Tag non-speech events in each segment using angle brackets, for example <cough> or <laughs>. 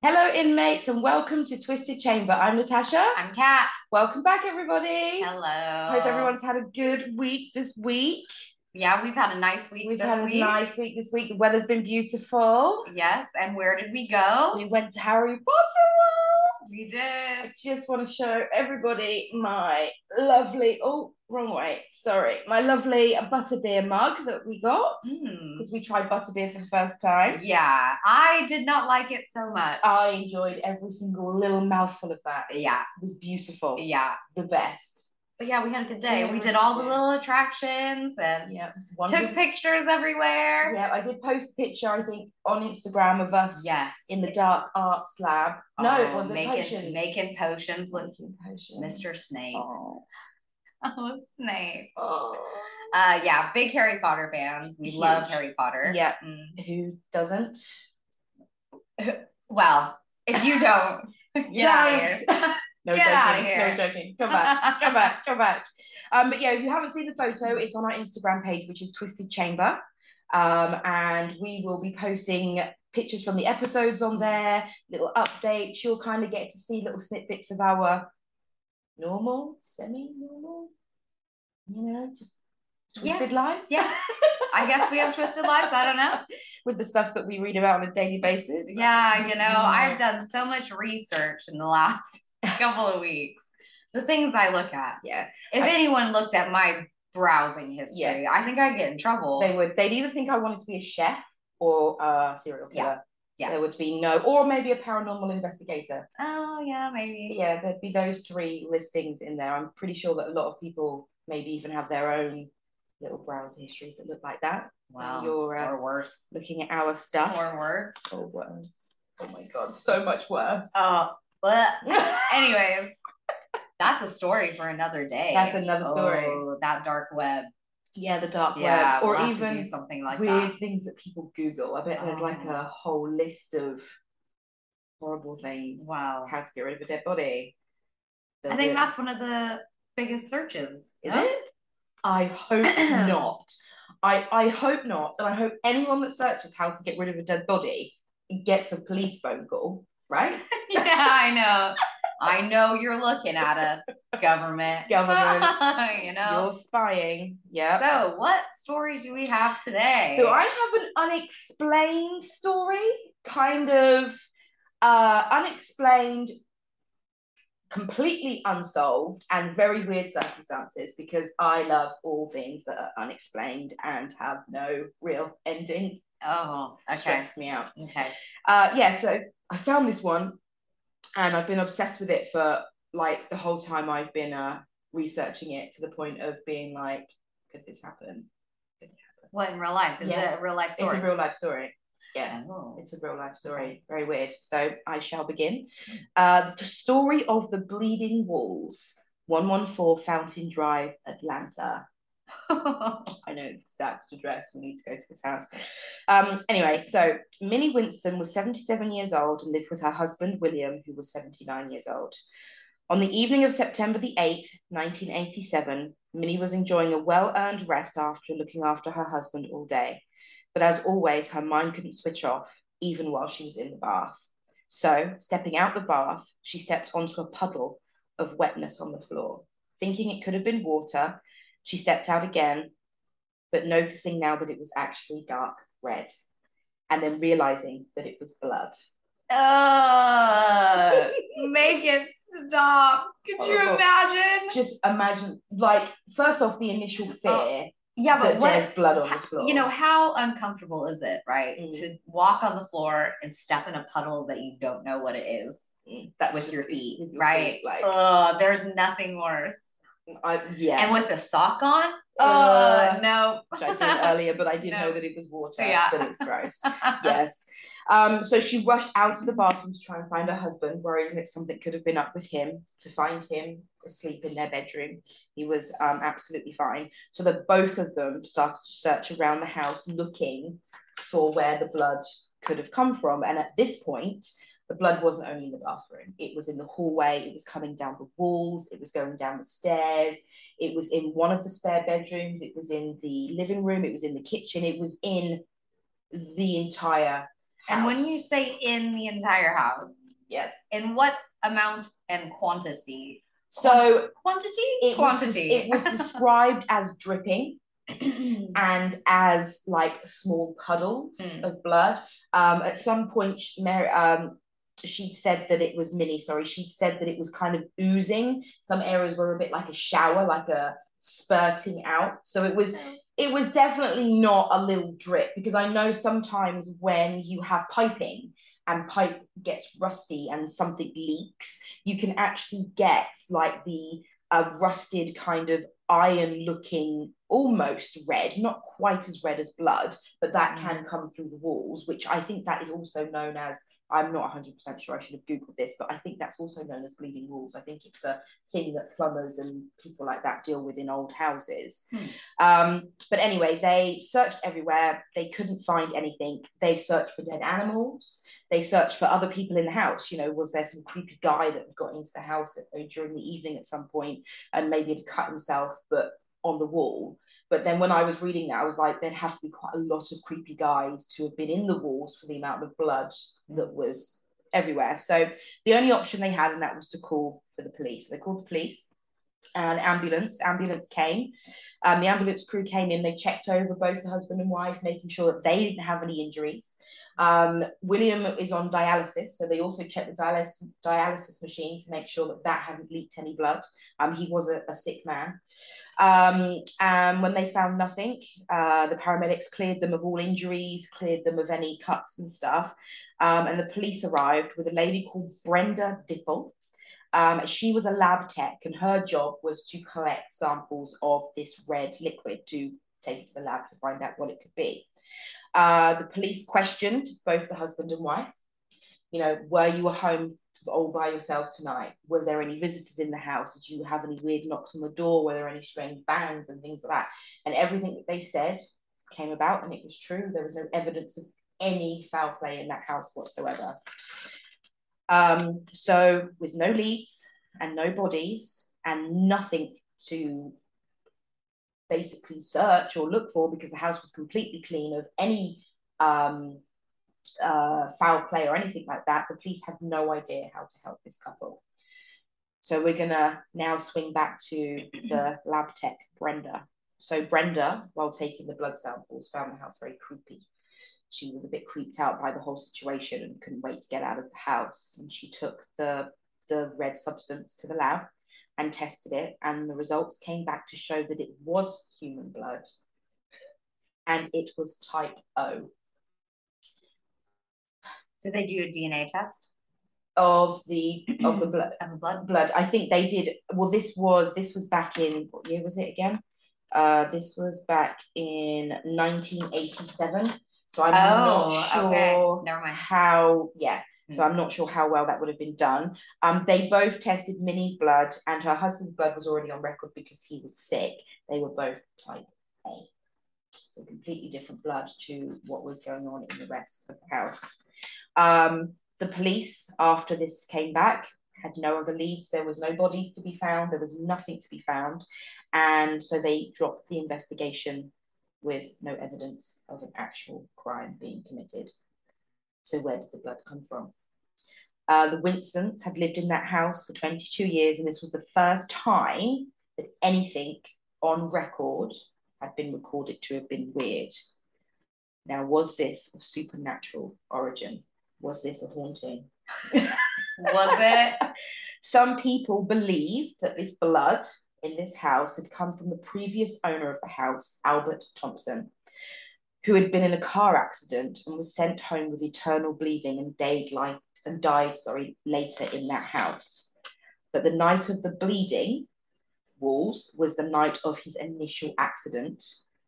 Hello, inmates, and welcome to Twisted Chamber. I'm Natasha. I'm Kat. Welcome back, everybody. Hello. Hope everyone's had a good week this week. Yeah, we've had a nice week We've had a week. nice week this week. The weather's been beautiful. Yes, and where did we go? We went to Harry Potter World. We did. I just want to show everybody my lovely, oh, wrong way, sorry, my lovely butterbeer mug that we got Mm. because we tried butterbeer for the first time. Yeah, I did not like it so much. I enjoyed every single little mouthful of that. yeah, It was beautiful. yeah. The best. But yeah, we had a good day. Yeah, we did all the little attractions and Yeah. Took pictures everywhere. Yeah, I did post a picture, I think, on Instagram of us Yes. in the dark arts lab. No, it Oh, wasn't making potions. making potions with Making potions. Mr. Snape. Oh. <laughs> Oh, Snape. Oh. Uh, yeah, big Harry Potter fans. We Huge. love Harry Potter. Yeah. Mm. Who doesn't? Well, if you don't, <laughs> <laughs> get out of here. Don't. no Get joking. No joking. Come back. <laughs> Come back. Come back. Um, but yeah, if you haven't seen the photo, it's on our Instagram page, which is Twisted Chamber. Um, and we will be posting pictures from the episodes on there, little updates. You'll kind of get to see little snippets of our normal, semi-normal, you know, just Yeah. twisted lives. Yeah. I guess we have twisted lives. I don't know. <laughs> With the stuff that we read about on a daily basis. Yeah, you know, Yeah. I've done so much research in the last couple of weeks. The things I look at. Yeah. If I- anyone looked at my browsing history, I think I'd get in trouble. They would. They'd either think I wanted to be a chef or a serial killer. Yeah, yeah. There would be no, or maybe a paranormal investigator. oh yeah, maybe. Yeah, there'd be those three listings in there. I'm pretty sure that a lot of people maybe even have their own little browser histories that look like that. Wow. You're, uh, or worse. Looking at our stuff. Or worse. Or worse. Oh my god, so much worse. Oh, but <laughs> anyways, that's a story for another day. That's another story. Oh, that dark web. yeah, the dark Yeah, web, or we'll have even something like weird that. things that people Google. I bet there's like Oh. a whole list of horrible things. Wow. How to get rid of a dead body. I think it- that's one of the biggest searches. Is no? it? I hope <clears throat> not. I, I hope not. And I hope anyone that searches how to get rid of a dead body gets a police phone call, right? <laughs> yeah, I know. I know you're looking at us, government. <laughs> Government. you know. You're spying. Yeah. So, what story do we have today? So I have an unexplained story, kind of uh, unexplained, completely unsolved, and very weird circumstances because I love all things that are unexplained and have no real ending. Oh, okay. Stresses me out. Okay. Uh, yeah, so I found this one, and I've been obsessed with it for like the whole time I've been uh, researching it to the point of being like, could this happen? Could happen? What in real life? Is Yeah. it a real life story? It's a real life story. Yeah. Oh. It's a real life story. Very weird. So I shall begin. Uh, the story of the Bleeding Walls, 114 Fountain Drive, Atlanta. <laughs> I know the exact address. We need to go to this house. Um, anyway, so Minnie Winston was 77 years old and lived with her husband, William, who was 79 years old. On the evening of September the 8th, 1987, Minnie was enjoying a well earned rest after looking after her husband all day. But as always, her mind couldn't switch off, even while she was in the bath. So, stepping out the bath, she stepped onto a puddle of wetness on the floor. Thinking it could have been water, she stepped out again, but noticing now that it was actually dark red, and then realizing that it was blood. Uh, <laughs> make it stop. Could you Horrible. imagine? Just imagine, like, first off, the initial fear Yeah, but what? there's blood on the floor. You know, how uncomfortable is it, right? Mm. To walk on the floor and step in a puddle that you don't know what it is Mm, that's with your feet, your right? feet, like, oh, there's nothing worse. I, yeah. And with the sock on, oh Uh, no. which I did earlier, but I did <laughs> No. know that it was water. Yeah. But it's gross. <laughs> yes. Um, so she rushed out of the bathroom to try and find her husband, worrying that something could have been up with him, to find him asleep in their bedroom. He was um, absolutely fine. So that both of them started to search around the house looking for where the blood could have come from. And at this point, the blood wasn't only in the bathroom, it was in the hallway, it was coming down the walls, it was going down the stairs, it was in one of the spare bedrooms, it was in the living room, it was in the kitchen, it was in the entire And when you say in the entire house, yes, in what amount and quantity? so Quantity? it was, Quantity. it was <laughs> described as dripping <clears throat> and as like small puddles Mm. of blood. Um, at some point, Mary, um, she'd said that it was mini. Sorry, she'd said that it was kind of oozing. Some areas were a bit like a shower, like a spurting out. So it was it was definitely not a little drip because I know sometimes when you have piping and pipe gets rusty and something leaks, you can actually get like the uh, rusted kind of iron looking almost red, not quite as red as blood, but that Mm. can come through the walls, which I think that is also known as. I'm not 100% sure I should have Googled this, but I think that's also known as bleeding walls. I think it's a thing that plumbers and people like that deal with in old houses. Hmm. Um, but anyway, they searched everywhere. They couldn't find anything. They searched for dead animals. They searched for other people in the house. You know, was there some creepy guy that got into the house at, during the evening at some point and maybe had cut himself, but on the wall? But then when I was reading that, I was like, there'd have to be quite a lot of creepy guys to have been in the walls for the amount of blood that was everywhere. So the only option they had, and that was to call for the police. They called the police and ambulance. Ambulance came. Um, the ambulance crew came in. They checked over both the husband and wife, making sure that they didn't have any injuries. Um, William is on dialysis, so they also checked the dialysis dialysis machine to make sure that that hadn't leaked any blood. Um, he was a, a sick man. Um, and when they found nothing, uh, the paramedics cleared them of all injuries, cleared them of any cuts and stuff. Um, and the police arrived with a lady called Brenda Dipple. Um, she was a lab tech, and her job was to collect samples of this red liquid to take it to the lab to find out what it could be. Uh, the police questioned both the husband and wife. You know, were you at home all by yourself tonight? Were there any visitors in the house? Did you have any weird knocks on the door? Were there any strange bangs and things like that? And everything that they said came about, and it was true. There was no evidence of any foul play in that house whatsoever. Um, so, with no leads and no bodies and nothing to basically search or look for because the house was completely clean of any um, uh, foul play or anything like that, the police had no idea how to help this couple. So, we're gonna now swing back to the <clears throat> lab tech, Brenda. So, Brenda, while taking the blood samples, found the house very creepy she was a bit creeped out by the whole situation and couldn't wait to get out of the house. And she took the the red substance to the lab and tested it, and the results came back to show that it was human blood, and it was type O Did they do a DNA test of the of the <clears throat> blood. of the blood? Blood. I think they did. Well, this was this was back in what year was it again? Uh, this was back in 1987. So I'm Oh, not sure okay. Never mind. how. Yeah. So. I'm not sure how well that would have been done. Um, they both tested Minnie's blood, and her husband's blood was already on record because he was sick. They were both type A, so completely different blood to what was going on in the rest of the house. Um, the police, after this came back, had no other leads. There was no bodies to be found. There was nothing to be found, and so they dropped the investigation with no evidence of an actual crime being committed. So where did the blood come from? Uh, the Winstons had lived in that house for 22 years, and this was the first time that anything on record had been recorded to have been weird. Now, was this of supernatural origin? Was this a haunting? Was it? <laughs> Some people believe that this blood in this house had come from the previous owner of the house, Albert Thompson, who had been in a car accident and was sent home with internal bleeding and died like and died, sorry, later in that house. But the night of the bleeding walls was the night of his initial accident,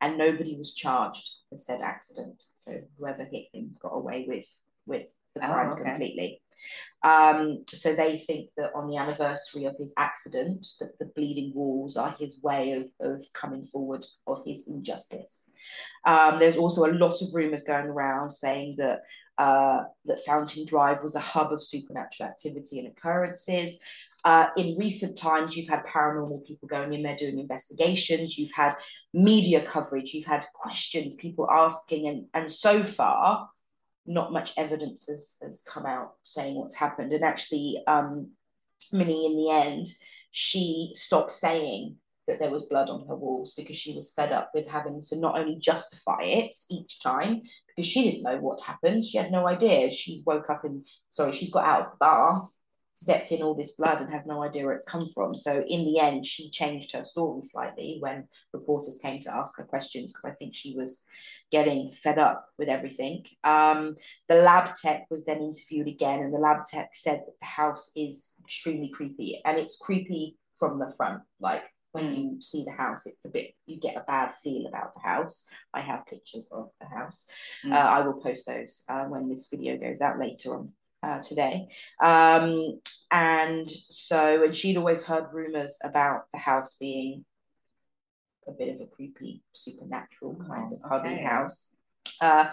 and nobody was charged for said accident. So whoever hit him got away with with the Oh, crime okay. completely. Um, so they think that on the anniversary of his accident, that the bleeding walls are his way of, of coming forward of his injustice. Um, there's also a lot of rumours going around saying that uh, that Fountain Drive was a hub of supernatural activity and occurrences. Uh, in recent times, you've had paranormal people going in there doing investigations. You've had media coverage. You've had questions, people asking, and and so far, not much evidence has, has come out saying what's happened. And actually, um, Minnie, in the end, she stopped saying that there was blood on her walls because she was fed up with having to not only justify it each time because she didn't know what happened. She had no idea. She's woke up and sorry, she's got out of the bath, stepped in all this blood and has no idea where it's come from. So in the end, she changed her story slightly when reporters came to ask her questions because I think she was getting fed up with everything. Um, the lab tech was then interviewed again, and the lab tech said that the house is extremely creepy, and it's creepy from the front, like when you see the house, it's a bit, you get a bad feel about the house. I have pictures of the house. Mm. Uh, I will post those uh, when this video goes out later on uh, today. Um, and so, and she'd always heard rumors about the house being a bit of a creepy, supernatural oh, kind of okay. house. Uh,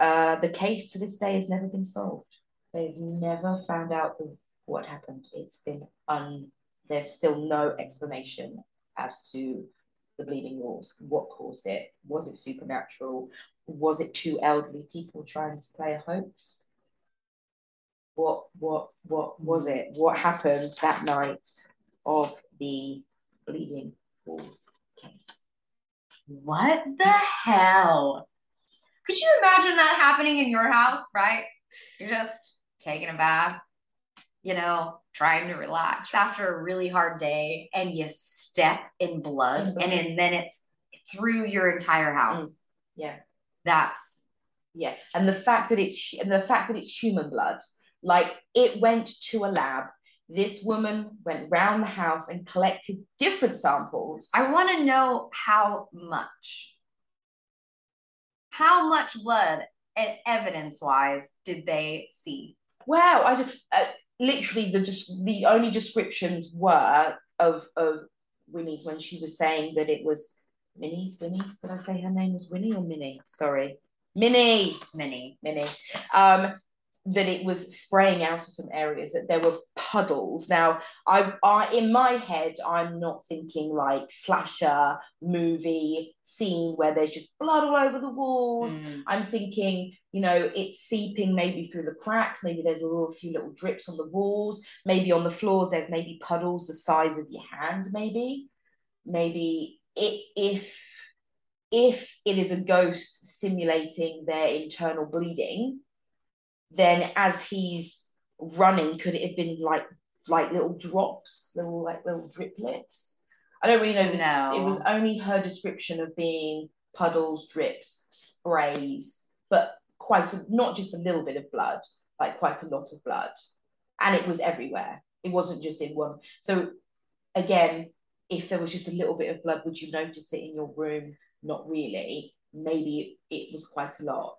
uh, the case to this day has never been solved. They've never found out the, what happened. It's been un there's still no explanation as to the bleeding walls. What caused it? Was it supernatural? Was it two elderly people trying to play a hoax? What what what was it? What happened that night of the bleeding walls What the hell? Could you imagine that happening in your house, right? You're just taking a bath, you know, trying to relax after a really hard day and you step in blood mm-hmm. and, and then it's through your entire house. Mm. Yeah. That's yeah. And the fact that it's and the fact that it's human blood, like it went to a lab. This woman went round the house and collected different samples. I want to know how much. How much blood, and evidence wise, did they see? Wow, I uh, literally the just the only descriptions were of of Winnie's when she was saying that it was Minnie's Winnie's. Did I say her name was Winnie or Minnie? Sorry, Minnie. Minnie. Minnie. Um, that it was spraying out of some areas that there were puddles. Now I, I in my head i'm not thinking like slasher movie scene where there's just blood all over the walls. Mm. i'm thinking you know it's seeping maybe through the cracks maybe there's a little few little drips on the walls maybe on the floors there's maybe puddles the size of your hand maybe. Maybe it, if if it is a ghost simulating their internal bleeding then as he's running, could it have been like like little drops, little like little driplets? I don't really know. No. It was only her description of being puddles, drips, sprays, but quite a, not just a little bit of blood, like quite a lot of blood, and it was everywhere. It wasn't just in one. So again, if there was just a little bit of blood, would you notice it in your room? Not really. Maybe it was quite a lot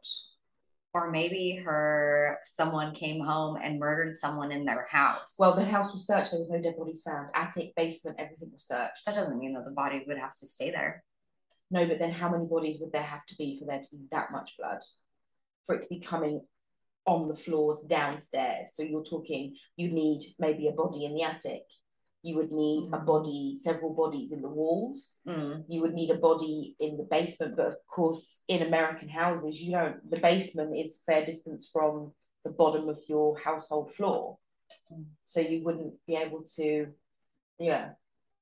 or maybe her someone came home and murdered someone in their house. Well, the house was searched. There was no dead bodies found. Attic, basement, everything was searched. That doesn't mean that the body would have to stay there. No, but then how many bodies would there have to be for there to be that much blood? For it to be coming on the floors downstairs. So you're talking, you need maybe a body in the attic you would need a mm. body, several bodies in the walls. Mm. You would need a body in the basement. But of course, in American houses, you don't, the basement is fair distance from the bottom of your household floor. Mm. So you wouldn't be able to, yeah.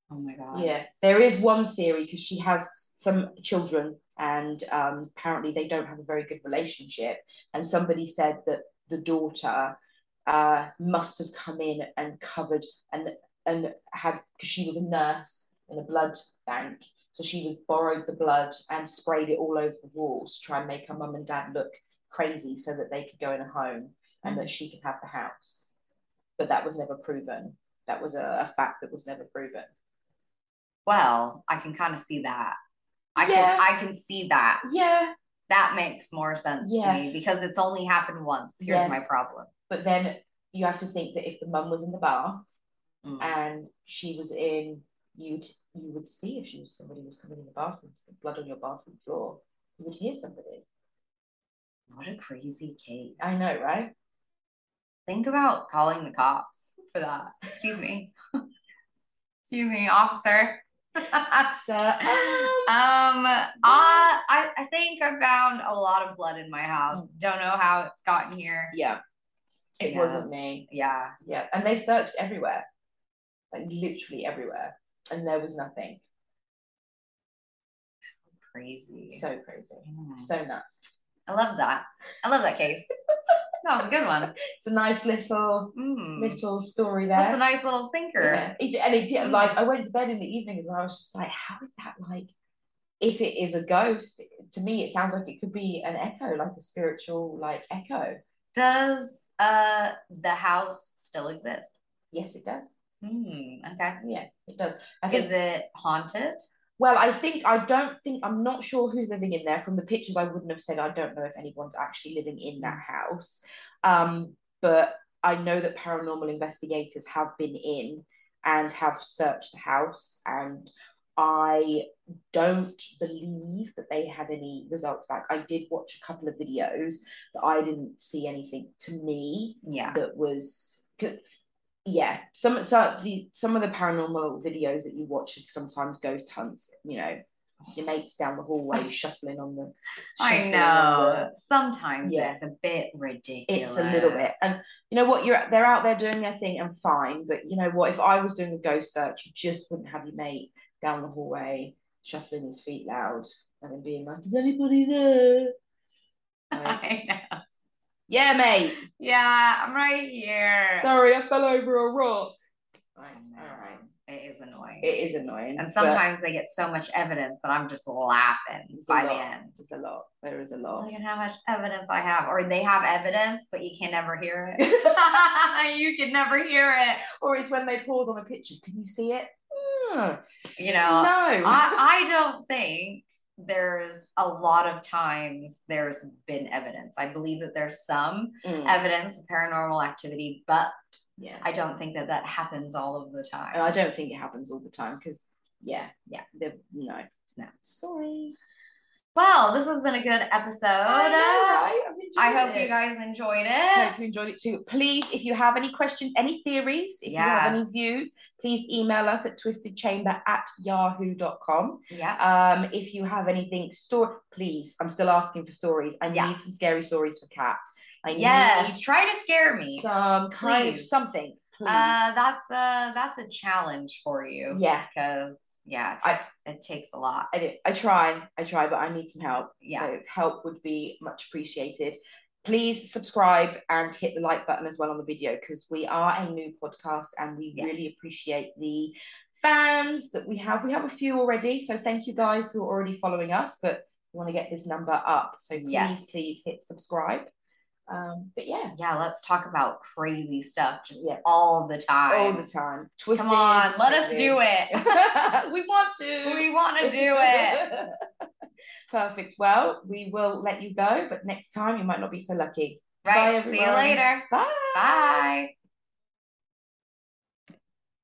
Oh my God. Yeah. There is one theory because she has some children and um, apparently they don't have a very good relationship. And somebody said that the daughter uh, must have come in and covered and and had because she was a nurse in a blood bank so she was borrowed the blood and sprayed it all over the walls to try and make her mum and dad look crazy so that they could go in a home and that she could have the house. But that was never proven. That was a, a fact that was never proven. Well i can kind of see that. I yeah. can i can see that. Yeah. That makes more sense yeah. to me because it's only happened once. Here's yes. my problem. But then you have to think that if the mum was in the bath mm. and she was in you'd you would see if she was somebody was coming in the bathroom blood on your bathroom floor you would hear somebody. What a crazy case. I know right? Think about calling the cops for that. Excuse me. <laughs> Excuse me officer. <laughs> So, um, Um, <laughs> I, I I think I found a lot of blood in my house. Don't know how it's gotten here. yeah, it wasn't me. Yeah. Yeah, and they searched everywhere, like literally everywhere, and there was nothing. Crazy. So crazy, so nuts. I love that. I love that case. <laughs> that was a good one. It's a nice little Mm. little story there. That's a nice little thinker. Yeah, it, and it did. Mm. Like I went to bed in the evenings, and I was just like, "How is that like?" If it is a ghost, to me, it sounds like it could be an echo, like a spiritual like echo. Does uh the house still exist? Yes, it does. Hmm. Okay. Yeah, it does. I think Is it haunted? Well, I think I don't think I'm not sure who's living in there. From the pictures, I wouldn't have said I don't know if anyone's actually living in that house. Um, but I know that paranormal investigators have been in and have searched the house, and I don't believe that they had any results back. I did watch a couple of videos that I didn't see anything to me Yeah. that was yeah some so the some of the paranormal videos that you watch sometimes ghost hunts you know your mates down the hallway <laughs> shuffling on the I shuffling on know. Sometimes Yeah. it's a bit the- ridiculous. it's a little bit and you know what you're they're out there doing their thing and fine but you know what if I was doing a ghost search you just wouldn't have your mate down the hallway shuffling his feet loud and then being like is anybody there <laughs> Like, I know. Yeah mate Yeah, I'm right here. sorry I fell over a rock I know. all right It is annoying. it is annoying and sometimes they get so much evidence that I'm just laughing by the end. There's a lot. There is a lot. Look at how much evidence I have. Or they have evidence, but you can never hear it. <laughs> <laughs> you can never hear it. or it's when they pause on a picture. Can you see it? Hmm. You No. know, I, I don't think there's a lot of times there's been evidence. I believe that there's some Mm, evidence of paranormal activity, but yeah. I don't think that that happens all of the time. I don't think it happens all the time because, yeah, Yeah. no, No. Sorry. Well, this has been a good episode. I know, right? I've enjoyed I hope you guys enjoyed it. I hope you enjoyed it too. Please, if you have any questions, any theories, if you have any views, please email us at twistedchamber at yahoo.com. Yeah. Um, if you have anything store, please. I'm still asking for stories. I Yeah. need some scary stories for cats. I Yes. Try to scare me. some kind of something. Please. Uh, that's a that's a challenge for you. yeah, Because yeah, it I- takes it takes a lot. I do. I try. I try, but I need some help. Yeah. So help would be much appreciated. Please subscribe and hit the like button as well on the video because we are a new podcast and we Yeah. really appreciate the fans that we have. We have a few already, so thank you guys who are already following us. But we want to get this number up, so please, Yes. please hit subscribe. Um, but yeah, Yeah, let's talk about crazy stuff just Yeah. all the time. all the time. Twisted. Come on, let us do it. <laughs> we want to. we want to do it. <laughs> Perfect. Well, we will let you go, but next time you might not be so lucky. Right. See you later. Bye. Bye.